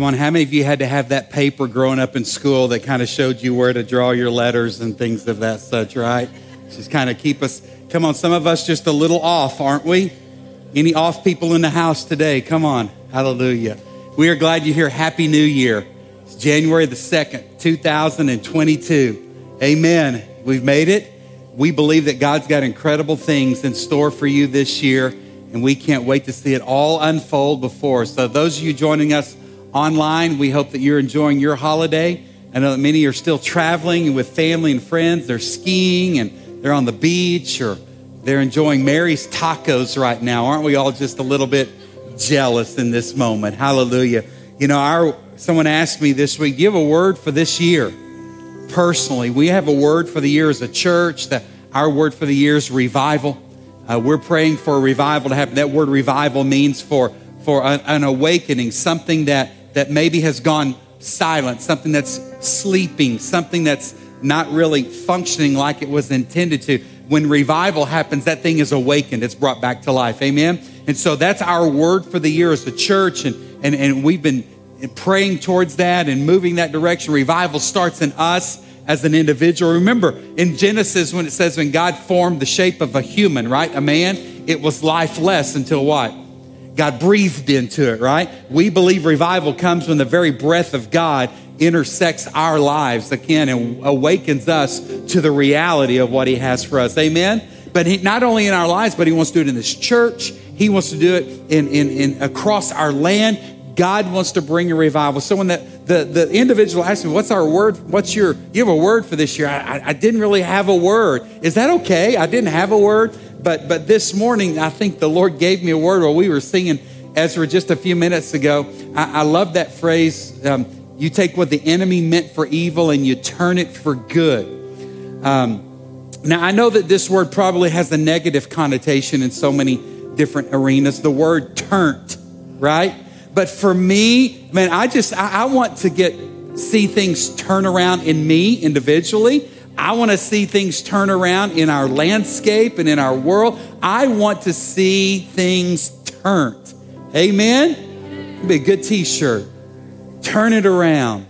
Come on, how many of you had to have that paper growing up in school that kind of showed you where to draw your letters and things of that such, right? Just kind of keep us, come on, some of us just a little off, aren't we? Any off people in the house today? Come on, hallelujah. We are glad you're here. Happy New Year. It's January the 2nd, 2022. Amen. We've made it. We believe that God's got incredible things in store for you this year, and we can't wait to see it all unfold before. So, those of you joining us online. We hope that you're enjoying your holiday. I know that many are still traveling with family and friends. They're skiing and they're on the beach or they're enjoying Mary's tacos right now. Aren't we all just a little bit jealous in this moment? Hallelujah. You know, our someone asked me this week, give a word for this year? Personally, we have a word for the year as a church. That our word for the year is revival. Uh, we're praying for a revival to happen. That word revival means for for an, an awakening, something that that maybe has gone silent, something that's sleeping, something that's not really functioning like it was intended to. When revival happens, that thing is awakened, it's brought back to life. Amen. And so that's our word for the year as a church, and and, and we've been praying towards that and moving that direction. Revival starts in us as an individual. Remember in Genesis when it says when God formed the shape of a human, right? A man, it was lifeless until what? God breathed into it, right? We believe revival comes when the very breath of God intersects our lives again and awakens us to the reality of what He has for us. Amen? But he, not only in our lives, but He wants to do it in this church. He wants to do it in, in, in across our land. God wants to bring a revival. So when the, the, the individual asked me, what's our word? What's your, you have a word for this year? I, I didn't really have a word. Is that okay? I didn't have a word. But but this morning, I think the Lord gave me a word while we were singing Ezra just a few minutes ago. I, I love that phrase. Um, you take what the enemy meant for evil and you turn it for good. Um, now I know that this word probably has a negative connotation in so many different arenas. The word "turnt," right? But for me, man, I just I, I want to get see things turn around in me individually. I want to see things turn around in our landscape and in our world. I want to see things turned. Amen? Be a good t shirt. Turn it around.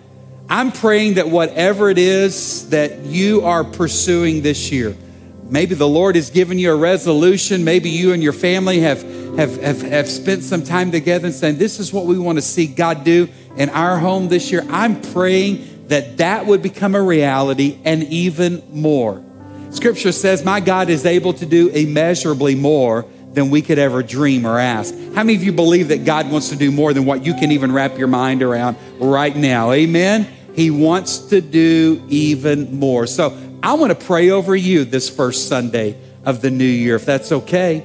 I'm praying that whatever it is that you are pursuing this year, maybe the Lord has given you a resolution, maybe you and your family have, have, have, have spent some time together and saying, This is what we want to see God do in our home this year. I'm praying that that would become a reality and even more. Scripture says, My God is able to do immeasurably more than we could ever dream or ask. How many of you believe that God wants to do more than what you can even wrap your mind around right now? Amen? He wants to do even more. So I want to pray over you this first Sunday of the new year, if that's okay.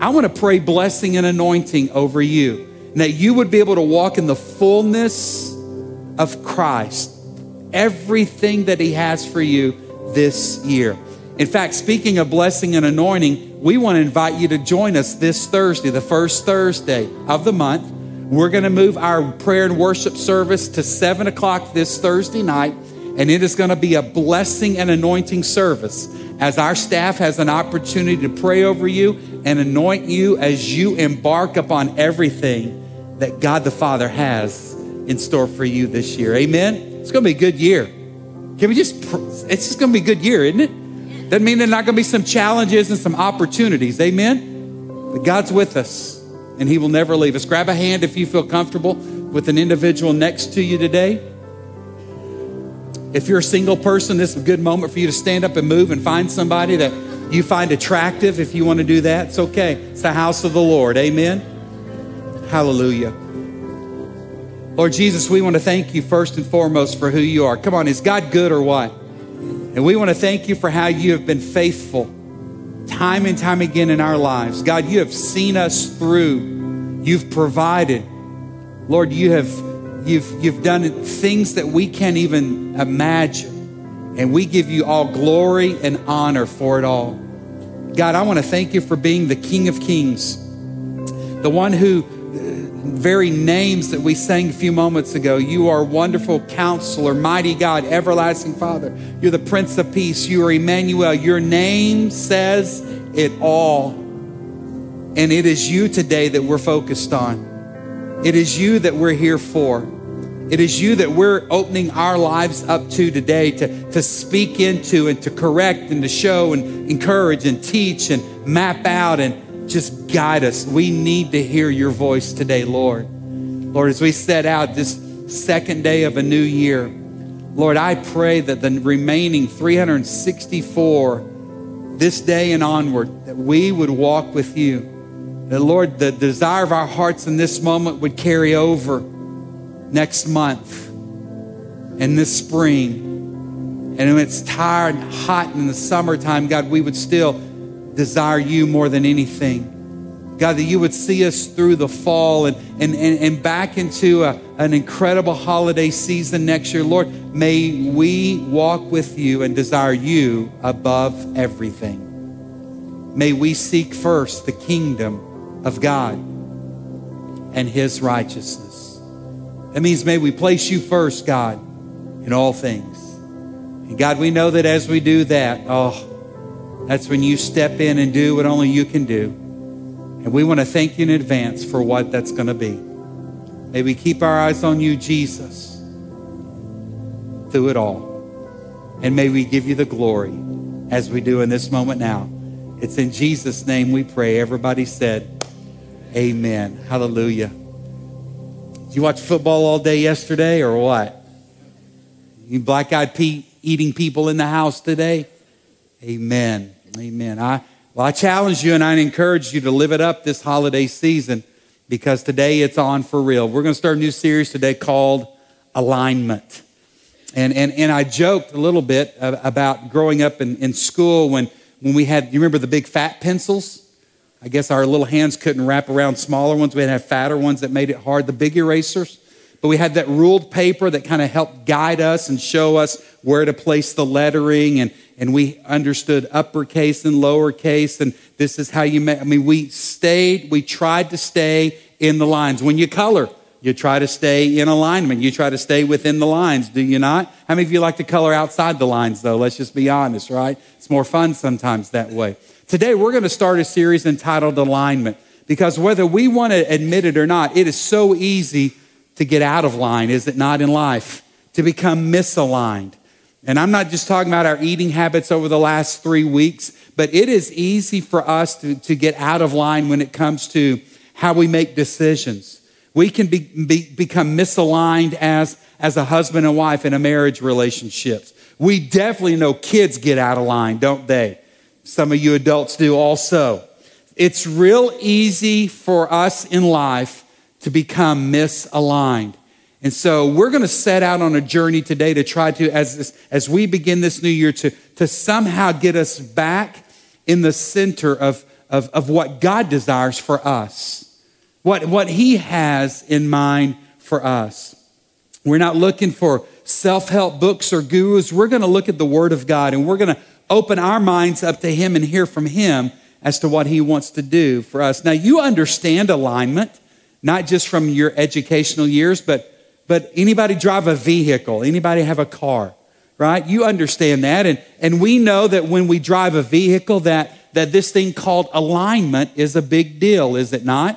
I want to pray blessing and anointing over you, and that you would be able to walk in the fullness of Christ everything that He has for you this year. In fact, speaking of blessing and anointing, we want to invite you to join us this Thursday, the first Thursday of the month. We're going to move our prayer and worship service to 7 o'clock this Thursday night, and it is going to be a blessing and anointing service as our staff has an opportunity to pray over you and anoint you as you embark upon everything that God the Father has in store for you this year. Amen. It's going to be a good year. Can we just, it's just going to be a good year, isn't it? Doesn't mean there's not going to be some challenges and some opportunities. Amen? But God's with us and He will never leave us. Grab a hand if you feel comfortable with an individual next to you today. If you're a single person, this is a good moment for you to stand up and move and find somebody that you find attractive. If you want to do that, it's okay. It's the house of the Lord. Amen? Hallelujah. Lord Jesus, we want to thank you first and foremost for who you are. Come on, is God good or what? And we want to thank you for how you have been faithful time and time again in our lives. God, you have seen us through. You've provided. Lord, you have you've you've done things that we can't even imagine. And we give you all glory and honor for it all. God, I want to thank you for being the King of Kings, the one who very names that we sang a few moments ago. You are wonderful counselor, mighty God, everlasting Father. You're the Prince of Peace. You are Emmanuel. Your name says it all. And it is you today that we're focused on. It is you that we're here for. It is you that we're opening our lives up to today to, to speak into and to correct and to show and encourage and teach and map out and just guide us. We need to hear your voice today, Lord. Lord, as we set out this second day of a new year, Lord, I pray that the remaining 364 this day and onward, that we would walk with you. That, Lord, the desire of our hearts in this moment would carry over next month and this spring. And when it's tired and hot in the summertime, God, we would still desire you more than anything. God, that you would see us through the fall and, and, and, and back into a, an incredible holiday season next year. Lord, may we walk with you and desire you above everything. May we seek first the kingdom of God and his righteousness. That means may we place you first, God, in all things. And God, we know that as we do that, oh, that's when you step in and do what only you can do. And we want to thank you in advance for what that's going to be. May we keep our eyes on you, Jesus, through it all. And may we give you the glory as we do in this moment now. It's in Jesus' name we pray. Everybody said, Amen. Hallelujah. Did you watch football all day yesterday or what? You black eyed Pete eating people in the house today? Amen. Amen. I well, I challenge you and I encourage you to live it up this holiday season because today it's on for real. We're going to start a new series today called Alignment. And, and, and I joked a little bit about growing up in, in school when, when we had, you remember the big fat pencils? I guess our little hands couldn't wrap around smaller ones. We had fatter ones that made it hard, the big erasers. But we had that ruled paper that kind of helped guide us and show us where to place the lettering. And, and we understood uppercase and lowercase. And this is how you make, I mean, we stayed, we tried to stay in the lines. When you color, you try to stay in alignment. You try to stay within the lines, do you not? How many of you like to color outside the lines, though? Let's just be honest, right? It's more fun sometimes that way. Today, we're going to start a series entitled Alignment because whether we want to admit it or not, it is so easy to get out of line, is it not, in life? To become misaligned. And I'm not just talking about our eating habits over the last three weeks, but it is easy for us to, to get out of line when it comes to how we make decisions. We can be, be, become misaligned as, as a husband and wife in a marriage relationships. We definitely know kids get out of line, don't they? Some of you adults do also. It's real easy for us in life to become misaligned. And so we're going to set out on a journey today to try to, as, this, as we begin this new year, to, to somehow get us back in the center of, of, of what God desires for us, what, what He has in mind for us. We're not looking for self help books or gurus. We're going to look at the Word of God and we're going to open our minds up to Him and hear from Him as to what He wants to do for us. Now, you understand alignment not just from your educational years, but, but anybody drive a vehicle, anybody have a car, right? You understand that. And, and we know that when we drive a vehicle, that, that this thing called alignment is a big deal, is it not?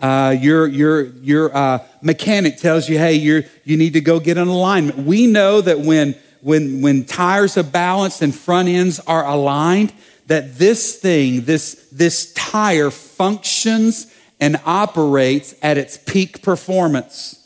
Uh, your your your uh, mechanic tells you, hey, you you need to go get an alignment. We know that when when when tires are balanced and front ends are aligned, that this thing, this this tire functions and operates at its peak performance.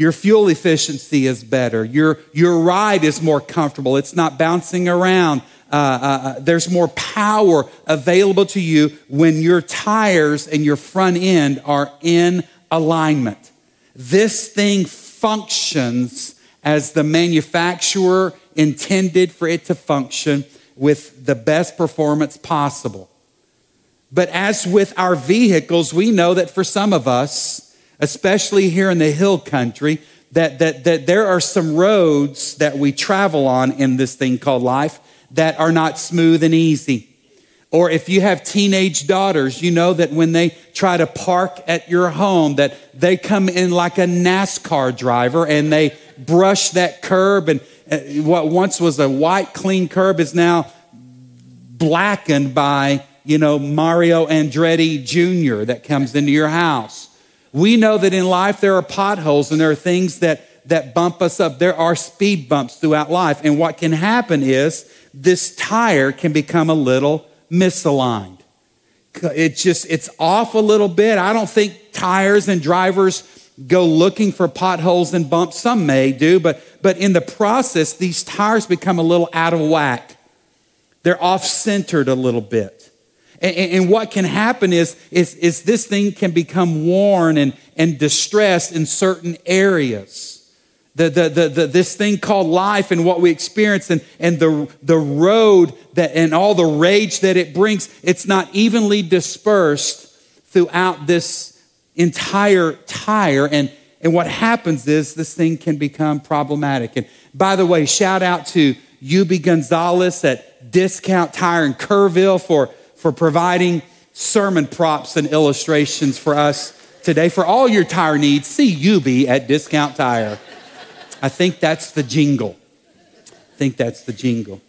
Your fuel efficiency is better. Your, your ride is more comfortable. It's not bouncing around. Uh, uh, uh, there's more power available to you when your tires and your front end are in alignment. This thing functions as the manufacturer intended for it to function with the best performance possible. But as with our vehicles, we know that for some of us, especially here in the hill country, that, that, that there are some roads that we travel on in this thing called life that are not smooth and easy. Or if you have teenage daughters, you know that when they try to park at your home, that they come in like a NASCAR driver and they brush that curb and uh, what once was a white clean curb is now blackened by you know, Mario Andretti Jr. that comes into your house. We know that in life there are potholes and there are things that, that bump us up. There are speed bumps throughout life. And what can happen is this tire can become a little misaligned. It just, it's off a little bit. I don't think tires and drivers go looking for potholes and bumps. Some may do, but, but in the process, these tires become a little out of whack. They're off centered a little bit. And, and, what can happen is, is, is this thing can become worn and, and distressed in certain areas. The, the, the, the, this thing called life and what we experience and, and the, the road that, and all the rage that it brings, it's not evenly dispersed throughout this entire tire. And, and what happens is this thing can become problematic. And by the way, shout out to UB Gonzalez at Discount Tire in Kerrville for for providing sermon props and illustrations for us today. For all your tire needs, see UB at Discount Tire. I think that's the jingle. I think that's the jingle.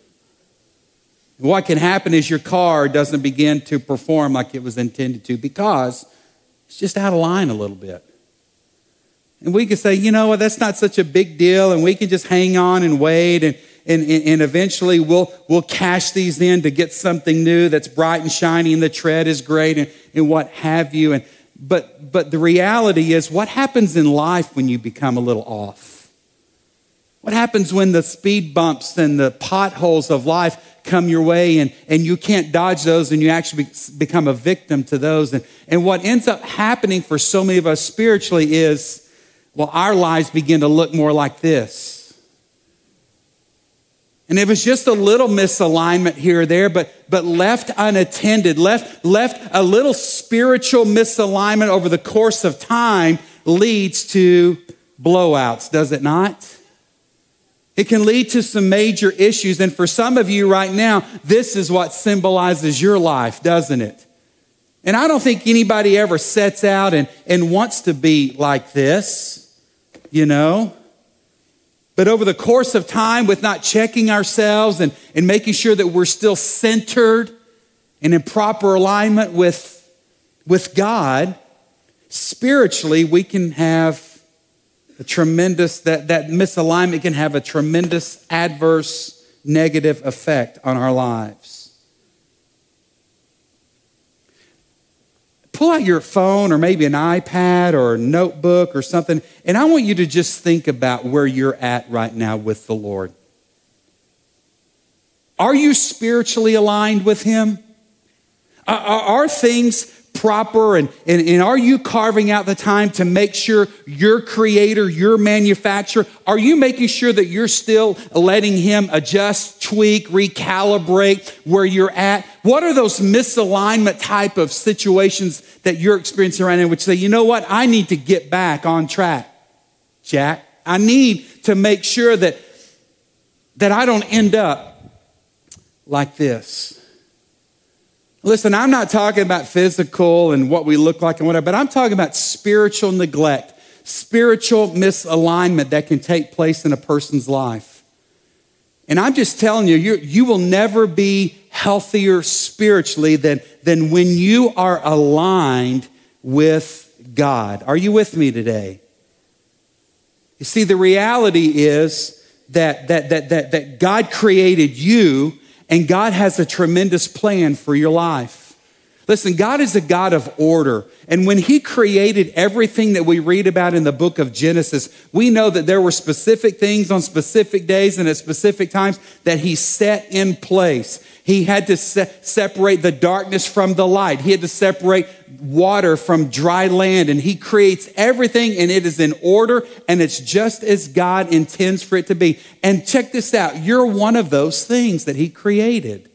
What can happen is your car doesn't begin to perform like it was intended to because it's just out of line a little bit. And we can say, you know what, that's not such a big deal, and we can just hang on and wait and and, and, eventually we'll, we'll cash these in to get something new that's bright and shiny and the tread is great and, and what have you. And, but, but the reality is, what happens in life when you become a little off? What happens when the speed bumps and the potholes of life come your way and, and you can't dodge those and you actually become a victim to those? And, and what ends up happening for so many of us spiritually is, well, our lives begin to look more like this and it was just a little misalignment here or there, but, but left unattended, left, left a little spiritual misalignment over the course of time leads to blowouts, does it not? It can lead to some major issues. And for some of you right now, this is what symbolizes your life, doesn't it? And I don't think anybody ever sets out and, and wants to be like this, you know? But over the course of time, with not checking ourselves and, and making sure that we're still centered and in proper alignment with, with God, spiritually, we can have a tremendous, that, that misalignment can have a tremendous adverse negative effect on our lives. Pull out your phone or maybe an iPad or a notebook or something, and I want you to just think about where you're at right now with the Lord. Are you spiritually aligned with Him? Are, are, things proper? And, and, and are you carving out the time to make sure your creator, your manufacturer, are you making sure that you're still letting him adjust, tweak, recalibrate where you're at? What are those misalignment type of situations that you're experiencing right now, which say, you know what, I need to get back on track, Jack. I need to make sure that, that I don't end up like this. Listen, I'm not talking about physical and what we look like and whatever, but I'm talking about spiritual neglect, spiritual misalignment that can take place in a person's life. And I'm just telling you, you, will never be healthier spiritually than, than when you are aligned with God. Are you with me today? You see, the reality is that, that, that, that, that God created you and God has a tremendous plan for your life. Listen, God is a God of order. And when He created everything that we read about in the book of Genesis, we know that there were specific things on specific days and at specific times that He set in place. He had to se- separate the darkness from the light. He had to separate water from dry land. And He creates everything and it is in order and it's just as God intends for it to be. And check this out you're one of those things that He created.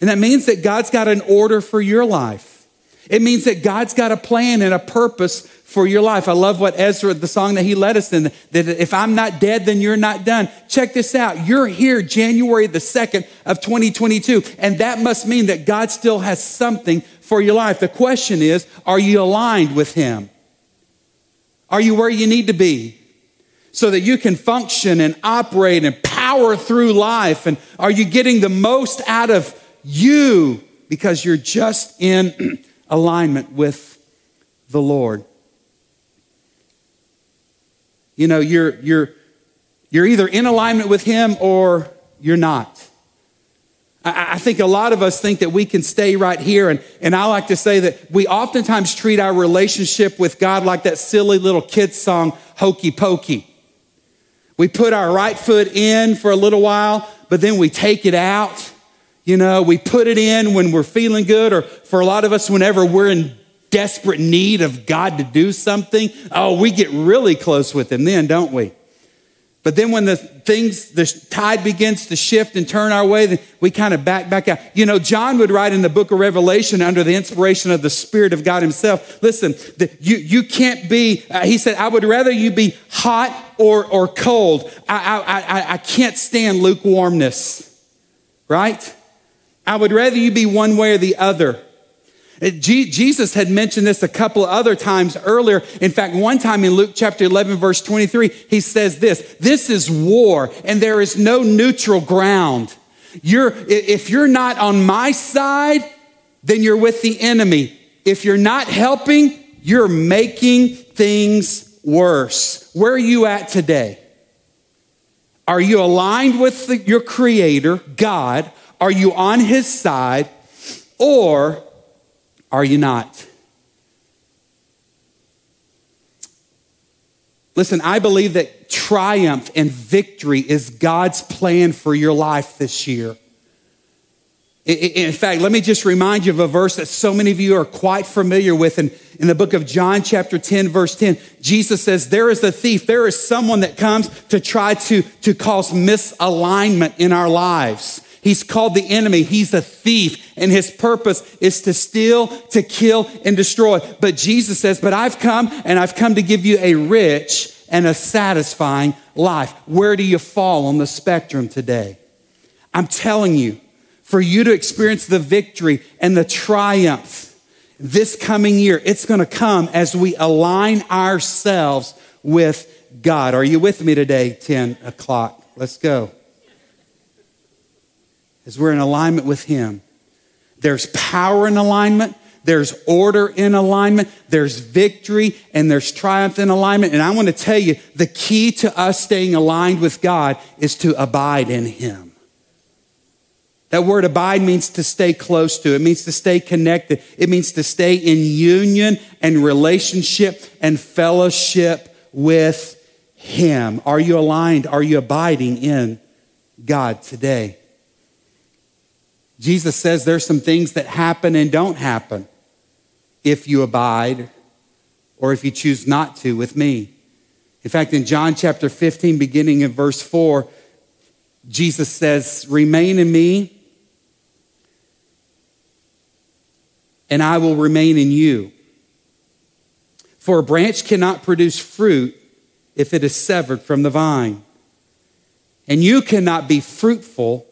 And that means that God's got an order for your life. It means that God's got a plan and a purpose for your life. I love what Ezra, the song that he led us in, that if I'm not dead, then you're not done. Check this out. You're here January the 2nd of 2022, and that must mean that God still has something for your life. The question is, are you aligned with him? Are you where you need to be? So that you can function and operate and power through life? And are you getting the most out of you because you're just in alignment with the Lord. You know, you're, you're, you're either in alignment with Him or you're not. I, I think a lot of us think that we can stay right here. And, and I like to say that we oftentimes treat our relationship with God like that silly little kid's song, Hokey Pokey. We put our right foot in for a little while, but then we take it out. You know, we put it in when we're feeling good, or for a lot of us, whenever we're in desperate need of God to do something, oh, we get really close with Him then, don't we? But then when the things, the tide begins to shift and turn our way, then we kind of back back out. You know, John would write in the book of Revelation under the inspiration of the Spirit of God himself. Listen, the, you, you can't be, uh, he said, I would rather you be hot or, or cold. I, I, I, I can't stand lukewarmness, right? I would rather you be one way or the other. Uh, Jesus had mentioned this a couple of other times earlier. In fact, one time in Luke chapter 11, verse 23, he says this This is war, and there is no neutral ground. You're, if you're not on my side, then you're with the enemy. If you're not helping, you're making things worse. Where are you at today? Are you aligned with the, your creator, God? Are you on his side? Or are you not? Listen, I believe that triumph and victory is God's plan for your life this year. In fact, let me just remind you of a verse that so many of you are quite familiar with. In, in the book of John, chapter 10, verse 10, Jesus says, There is a thief, there is someone that comes to try to, to cause misalignment in our lives. He's called the enemy. He's a thief, and his purpose is to steal, to kill, and destroy. But Jesus says, But I've come, and I've come to give you a rich and a satisfying life. Where do you fall on the spectrum today? I'm telling you, for you to experience the victory and the triumph this coming year, it's going to come as we align ourselves with God. Are you with me today? 10 o'clock. Let's go as we're in alignment with Him. There's power in alignment. There's order in alignment. There's victory and there's triumph in alignment. And I want to tell you the key to us staying aligned with God is to abide in Him. That word abide means to stay close to. It means to stay connected. It means to stay in union and relationship and fellowship with Him. Are you aligned? Are you abiding in God today? Jesus says there's some things that happen and don't happen if you abide or if you choose not to with me. In fact, in John chapter 15, beginning in verse 4, Jesus says, Remain in me, and I will remain in you. For a branch cannot produce fruit if it is severed from the vine. And you cannot be fruitful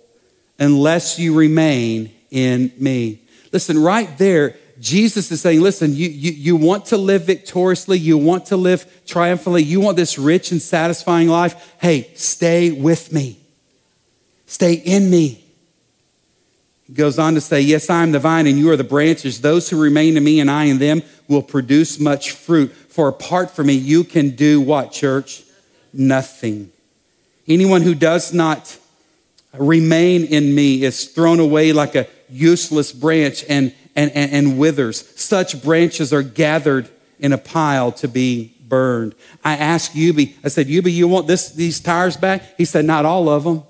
unless you remain in me. Listen, right there, Jesus is saying, listen, you, you, you want to live victoriously, you want to live triumphantly, you want this rich and satisfying life. Hey, stay with me, stay in me. He goes on to say, Yes, I am the vine and you are the branches. Those who remain in me and I in them will produce much fruit. For apart from me, you can do what, church? Nothing. Anyone who does not remain in me is thrown away like a useless branch and, and, and, and withers. Such branches are gathered in a pile to be burned. I asked Yubi, I said, Yubi, you want this, these tires back? He said, not all of them.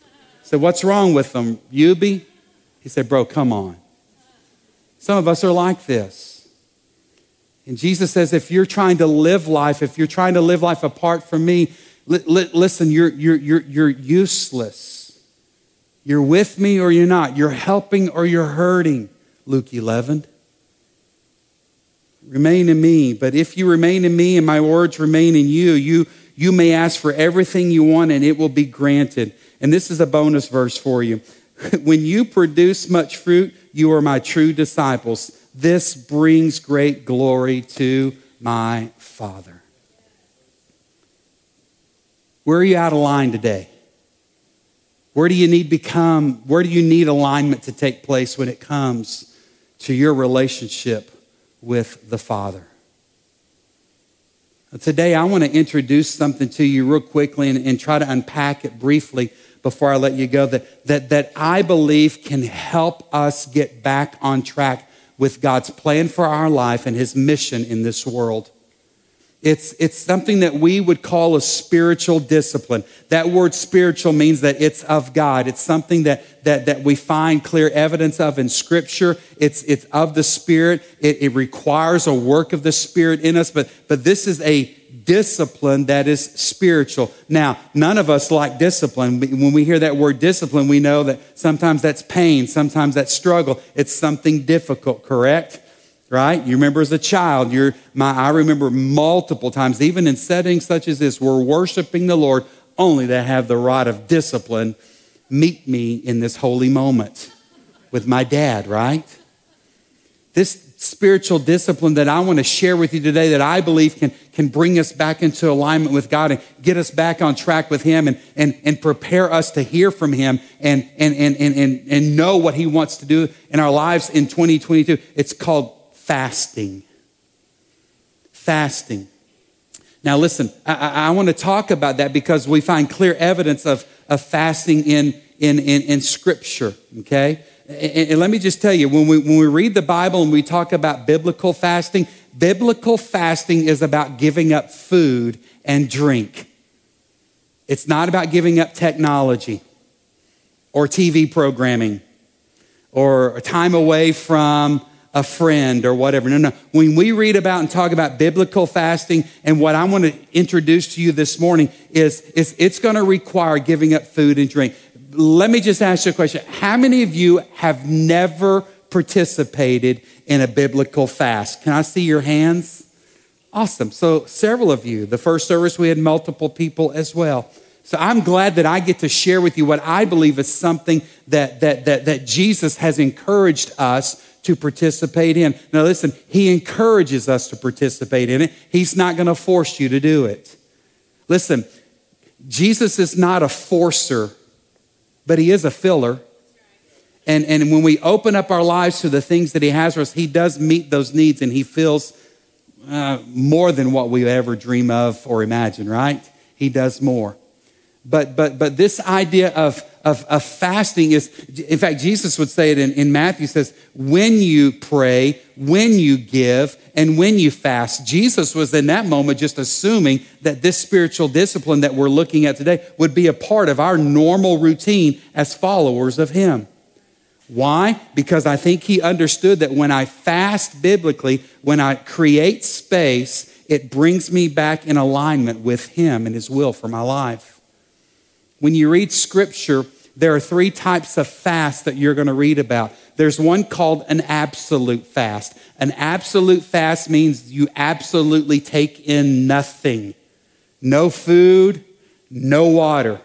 I said, what's wrong with them, Yubi? He said, bro, come on. Some of us are like this. And Jesus says, if you're trying to live life, if you're trying to live life apart from me, li- li- listen, you're, you're, you're, you're useless. You're with me or you're not. You're helping or you're hurting. Luke 11. Remain in me. But if you remain in me and my words remain in you, you, you may ask for everything you want and it will be granted. And this is a bonus verse for you. when you produce much fruit, you are my true disciples. This brings great glory to my Father. Where are you out of line today? Where do you need become, where do you need alignment to take place when it comes to your relationship with the Father? Today, I want to introduce something to you real quickly and, and, try to unpack it briefly before I let you go that, that, that I believe can help us get back on track with God's plan for our life and his mission in this world. It's, it's something that we would call a spiritual discipline. That word spiritual means that it's of God. It's something that, that, that we find clear evidence of in Scripture. It's, it's of the Spirit. It, it requires a work of the Spirit in us, but, but this is a discipline that is spiritual. Now, none of us like discipline. When we hear that word discipline, we know that sometimes that's pain, sometimes that's struggle. It's something difficult, correct? Right? You remember as a child, you're, my, I remember multiple times, even in settings such as this, we're worshiping the Lord only to have the rod of discipline meet me in this holy moment with my dad, right? This spiritual discipline that I want to share with you today that I believe can, can bring us back into alignment with God and get us back on track with Him and, and, and prepare us to hear from Him and, and, and, and, and know what He wants to do in our lives in 2022. It's called fasting. Fasting. Now, listen, I, I, want to talk about that because we find clear evidence of, of fasting in, in, in, in Scripture, okay? And, and let me just tell you, when we, when we read the Bible and we talk about biblical fasting, biblical fasting is about giving up food and drink. It's not about giving up technology or TV programming or time away from a friend or whatever. No, no. When we read about and talk about biblical fasting, and what I want to introduce to you this morning is, is it's going to require giving up food and drink. Let me just ask you a question. How many of you have never participated in a biblical fast? Can I see your hands? Awesome. So, several of you. The first service, we had multiple people as well. So I'm glad that I get to share with you what I believe is something that, that, that, that Jesus has encouraged us to participate in. Now, listen, He encourages us to participate in it. He's not going to force you to do it. Listen, Jesus is not a forcer, but He is a filler. And, and when we open up our lives to the things that He has for us, He does meet those needs and He fills uh, more than what we ever dream of or imagine, right? He does more. But, but, but this idea of, of, of fasting is, in fact, Jesus would say it in, in Matthew, says, when you pray, when you give, and when you fast. Jesus was in that moment just assuming that this spiritual discipline that we're looking at today would be a part of our normal routine as followers of Him. Why? Because I think he understood that when I fast biblically, when I create space, it brings me back in alignment with him and his will for my life. When you read scripture, there are three types of fast that you're going to read about. There's one called an absolute fast. An absolute fast means you absolutely take in nothing no food, no water.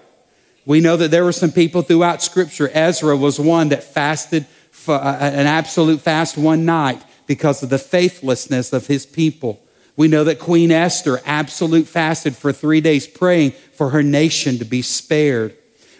We know that there were some people throughout Scripture. Ezra was one that fasted for uh, an absolute fast one night because of the faithlessness of his people. We know that Queen Esther absolute fasted for three days, praying for her nation to be spared.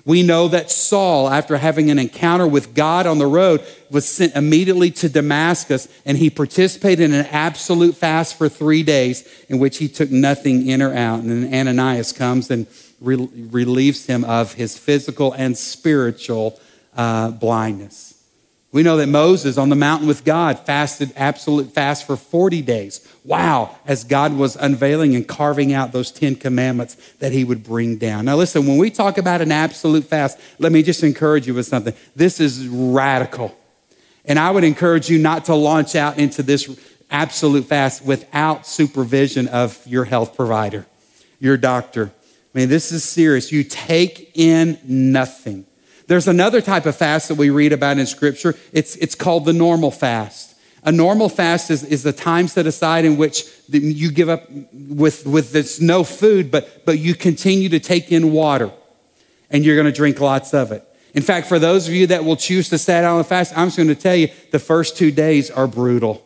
We know that Saul, after having an encounter with God on the road, was sent immediately to Damascus and he participated in an absolute fast for three days in which he took nothing in or out. And then Ananias comes and re- relieves him of his physical and spiritual uh, blindness. We know that Moses on the mountain with God fasted absolute fast for 40 days. Wow, as God was unveiling and carving out those 10 commandments that he would bring down. Now, listen, when we talk about an absolute fast, let me just encourage you with something. This is radical. And I would encourage you not to launch out into this absolute fast without supervision of your health provider, your doctor. I mean, this is serious. You take in nothing. There's another type of fast that we read about in Scripture. It's, it's called the normal fast. A normal fast is, is the time set aside in which you give up with, with this no food, but, but you continue to take in water and you're going to drink lots of it. In fact, for those of you that will choose to set out on a fast, I'm just going to tell you the first two days are brutal.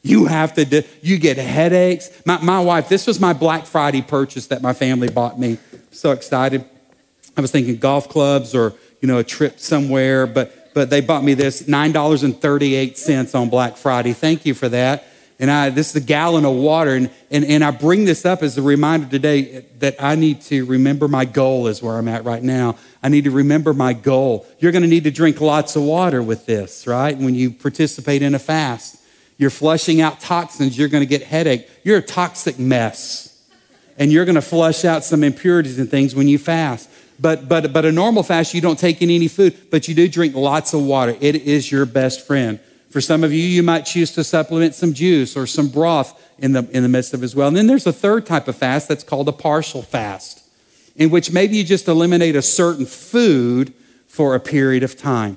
You have to, do, you get headaches. My, my wife, this was my Black Friday purchase that my family bought me. So excited. I was thinking golf clubs or you know, a trip somewhere, but, but they bought me this $9.38 on Black Friday. Thank you for that. And I, this is a gallon of water. And, and, and I bring this up as a reminder today that I need to remember my goal is where I'm at right now. I need to remember my goal. You're going to need to drink lots of water with this, right? When you participate in a fast, you're flushing out toxins. You're going to get headache. You're a toxic mess. And you're going to flush out some impurities and things when you fast. But, but, but a normal fast, you don't take in any food, but you do drink lots of water. It is your best friend. For some of you, you might choose to supplement some juice or some broth in the, in the midst of as well. And then there's a third type of fast that's called a partial fast, in which maybe you just eliminate a certain food for a period of time.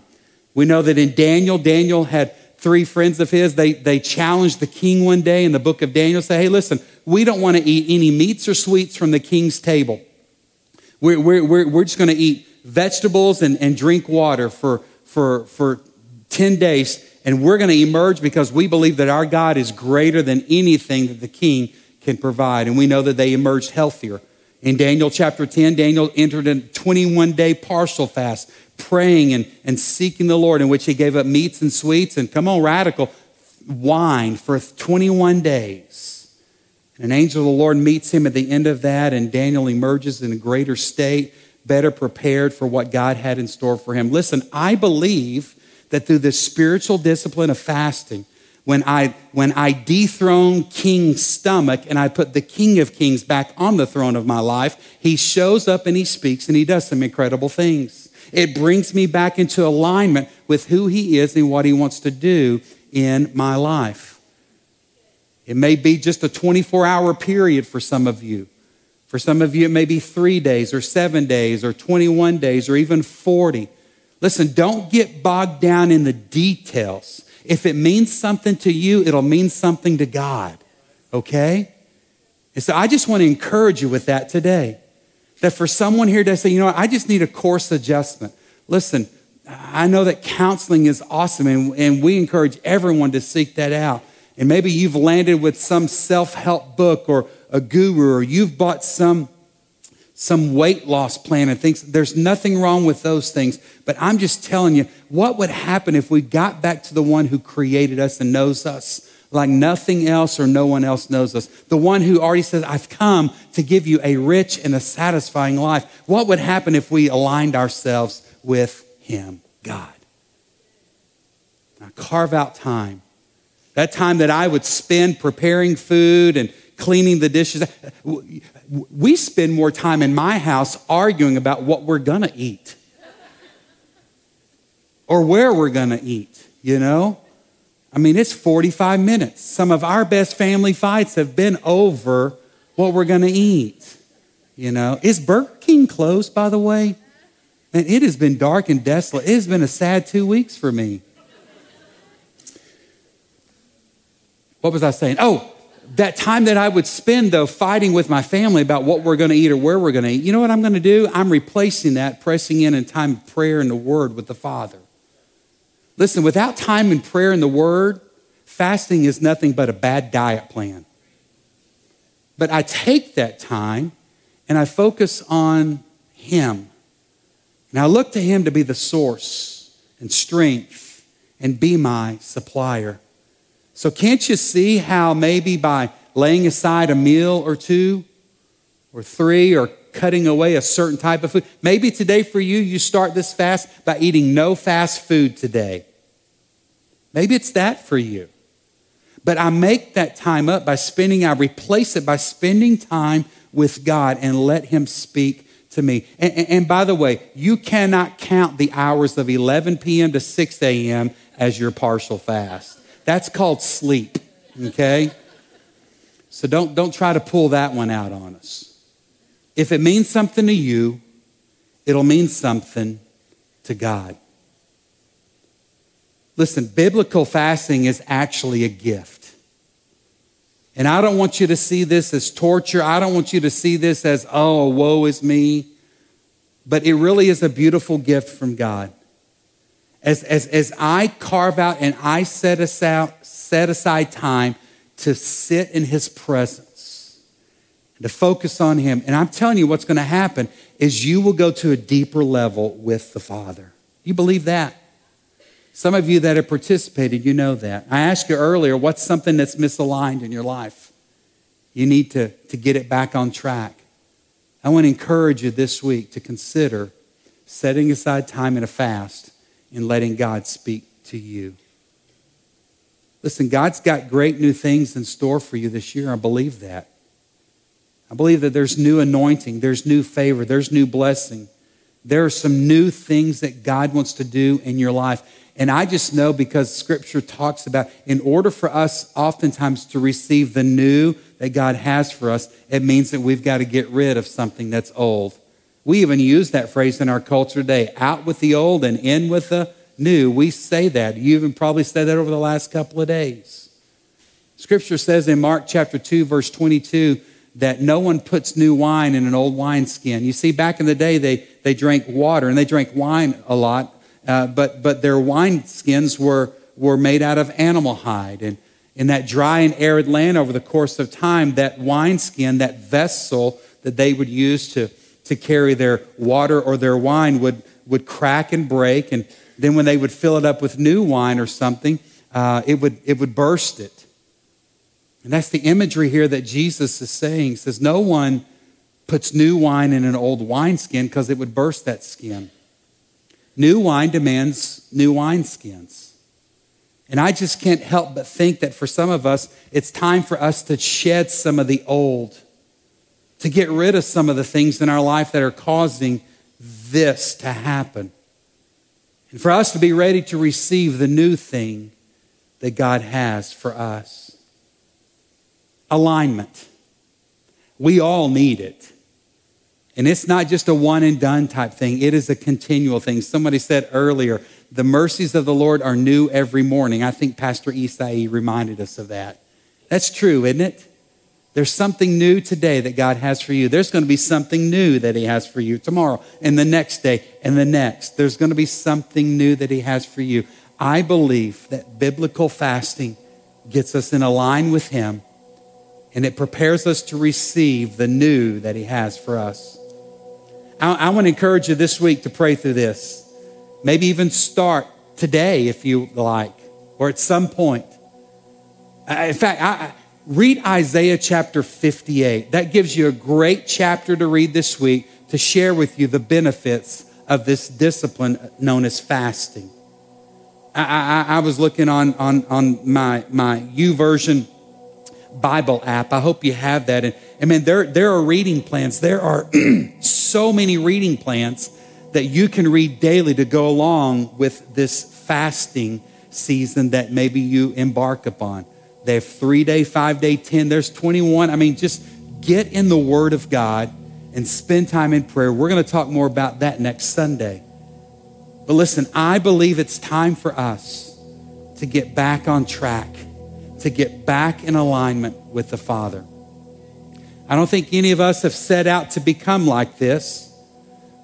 We know that in Daniel, Daniel had three friends of his. They, they challenged the king one day in the book of Daniel, say, hey, listen, we don't want to eat any meats or sweets from the king's table. We're, we're, we're, we're just going to eat vegetables and, and drink water for, for, for 10 days and we're going to emerge because we believe that our God is greater than anything that the king can provide. And we know that they emerged healthier. In Daniel chapter 10, Daniel entered a 21 day partial fast, praying and, and seeking the Lord, in which he gave up meats and sweets and, come on, radical, wine for 21 days. An angel of the Lord meets him at the end of that, and Daniel emerges in a greater state, better prepared for what God had in store for him. Listen, I believe that through the spiritual discipline of fasting, when I, when I dethrone King's stomach and I put the King of Kings back on the throne of my life, he shows up and he speaks and he does some incredible things. It brings me back into alignment with who he is and what he wants to do in my life. It may be just a 24 hour period for some of you. For some of you, it may be three days or seven days or 21 days or even 40. Listen, don't get bogged down in the details. If it means something to you, it'll mean something to God, okay? And so I just want to encourage you with that today. That for someone here to say, you know what, I just need a course adjustment. Listen, I know that counseling is awesome, and, and we encourage everyone to seek that out. And maybe you've landed with some self help book or a guru, or you've bought some some weight loss plan and things. There's nothing wrong with those things. But I'm just telling you, what would happen if we got back to the one who created us and knows us like nothing else or no one else knows us? The one who already says, I've come to give you a rich and a satisfying life. What would happen if we aligned ourselves with Him, God? Now, carve out time. That time that I would spend preparing food and cleaning the dishes. We spend more time in my house arguing about what we're going to eat or where we're going to eat, you know? I mean, it's 45 minutes. Some of our best family fights have been over what we're going to eat. You know, is Burger King closed, by the way? Man, it has been dark and desolate. It has been a sad two weeks for me. What was I saying? Oh, that time that I would spend, though, fighting with my family about what we're going to eat or where we're going to eat, you know what I'm going to do? I'm replacing that, pressing in in time of prayer and the Word with the Father. Listen, without time and prayer and the Word, fasting is nothing but a bad diet plan. But I take that time and I focus on Him. And I look to Him to be the source and strength and be my supplier. So, can't you see how maybe by laying aside a meal or two or three or cutting away a certain type of food, maybe today for you, you start this fast by eating no fast food today. Maybe it's that for you. But I make that time up by spending, I replace it by spending time with God and let Him speak to me. And, and, and, by the way, you cannot count the hours of 11 p.m. to 6 a.m. as your partial fast. That's called sleep, okay? So don't, don't try to pull that one out on us. If it means something to you, it'll mean something to God. Listen, biblical fasting is actually a gift. And I don't want you to see this as torture. I don't want you to see this as, oh, woe is me. But it really is a beautiful gift from God as, as, as I carve out and I set aside, set aside time to sit in his presence, to focus on him. And I'm telling you, what's going to happen is you will go to a deeper level with the Father. You believe that? Some of you that have participated, you know that. I asked you earlier, what's something that's misaligned in your life? You need to, to get it back on track. I want to encourage you this week to consider setting aside time in a fast and letting God speak to you. Listen, God's got great new things in store for you this year. I believe that. I believe that there's new anointing, there's new favor, there's new blessing. There are some new things that God wants to do in your life. And I just know because scripture talks about in order for us oftentimes to receive the new that God has for us, it means that we've got to get rid of something that's old. We even use that phrase in our culture today out with the old and in with the new. We say that. You even probably said that over the last couple of days. Scripture says in Mark chapter 2, verse 22, that no one puts new wine in an old wineskin. You see, back in the day, they, they drank water and they drank wine a lot, uh, but, but their wineskins were, were made out of animal hide. And in that dry and arid land over the course of time, that wineskin, that vessel that they would use to, to carry their water or their wine would, would crack and break. And then when they would fill it up with new wine or something, uh, it, would, it would burst it. And that's the imagery here that Jesus is saying. He says, No one puts new wine in an old wineskin because it would burst that skin. New wine demands new wineskins. And I just can't help but think that for some of us, it's time for us to shed some of the old, to get rid of some of the things in our life that are causing this to happen. And for us to be ready to receive the new thing that God has for us. Alignment. We all need it. And it's not just a one and done type thing, it is a continual thing. Somebody said earlier, the mercies of the Lord are new every morning. I think Pastor Isai reminded us of that. That's true, isn't it? There's something new today that God has for you. There's going to be something new that He has for you tomorrow and the next day and the next. There's going to be something new that He has for you. I believe that biblical fasting gets us in a line with Him and it prepares us to receive the new that He has for us. I, I want to encourage you this week to pray through this. Maybe even start today if you like, or at some point. In fact, I, read Isaiah chapter 58. That gives you a great chapter to read this week to share with you the benefits of this discipline known as fasting. I, I, I was looking on, on, on my, my YouVersion Bible app. I hope you have that. And I mean, there, there are reading plans. There are so many reading plans that you can read daily to go along with this fasting season that maybe you embark upon. They have three day, five day, 10. There's 21. I mean, just get in the Word of God and spend time in prayer. We're going to talk more about that next Sunday. But listen, I believe it's time for us to get back on track to get back in alignment with the Father. I don't think any of us have set out to become like this,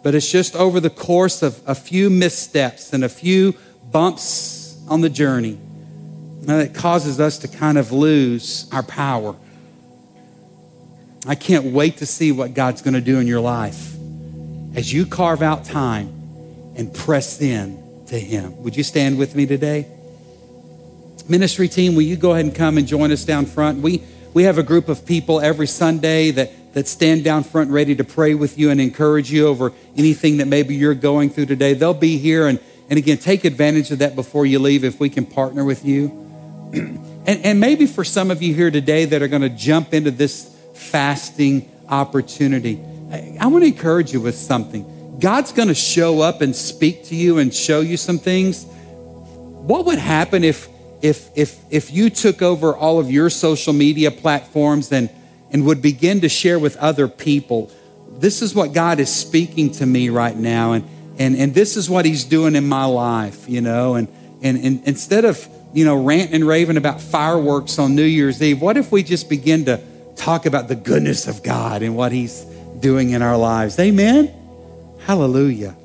but it's just over the course of a few missteps and a few bumps on the journey that causes us to kind of lose our power. I can't wait to see what God's going to do in your life as you carve out time and press in to Him. Would you stand with me today? Ministry team, will you go ahead and come and join us down front? We, we have a group of people every Sunday that, that stand down front ready to pray with you and encourage you over anything that maybe you're going through today. They'll be here. And, and again, take advantage of that before you leave if we can partner with you. and, and maybe for some of you here today that are going to jump into this fasting opportunity, I, I want to encourage you with something. God's going to show up and speak to you and show you some things. What would happen if if, if, if you took over all of your social media platforms and, and would begin to share with other people, this is what God is speaking to me right now. And, and, and this is what he's doing in my life, you know. And, and, and instead of, you know, ranting and raving about fireworks on New Year's Eve, what if we just begin to talk about the goodness of God and what he's doing in our lives? Amen? Hallelujah.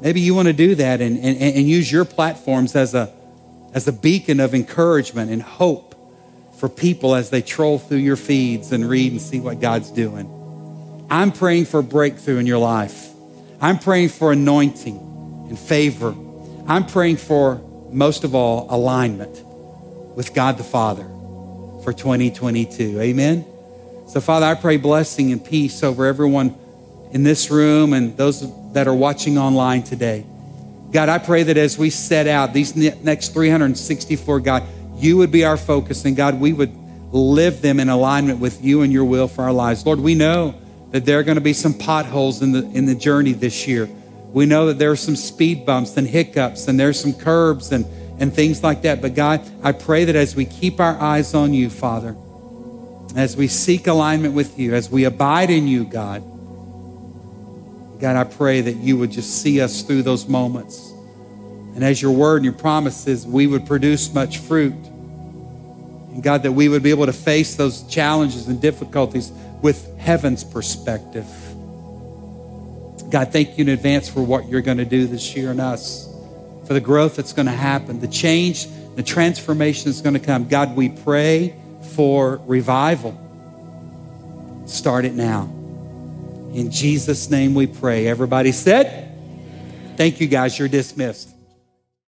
Maybe you want to do that and, and, and use your platforms as a as a beacon of encouragement and hope for people as they troll through your feeds and read and see what God's doing. I'm praying for breakthrough in your life. I'm praying for anointing and favor. I'm praying for most of all, alignment with God the Father for 2022. Amen. So, Father, I pray blessing and peace over everyone in this room and those that are watching online today. God, I pray that as we set out these next 364, God, you would be our focus, and God, we would live them in alignment with you and your will for our lives. Lord, we know that there are going to be some potholes in the in the journey this year. We know that there are some speed bumps and hiccups, and there's some curbs and and things like that. But God, I pray that as we keep our eyes on you, Father, as we seek alignment with you, as we abide in you, God, God, I pray that you would just see us through those moments. And as your word and your promises, we would produce much fruit. And God, that we would be able to face those challenges and difficulties with heaven's perspective. God, thank you in advance for what you're going to do this year in us for the growth that's going to happen, the change, the transformation that's going to come. God, we pray for revival. Start it now. In Jesus' name we pray. Everybody said, Thank you, guys. You're dismissed.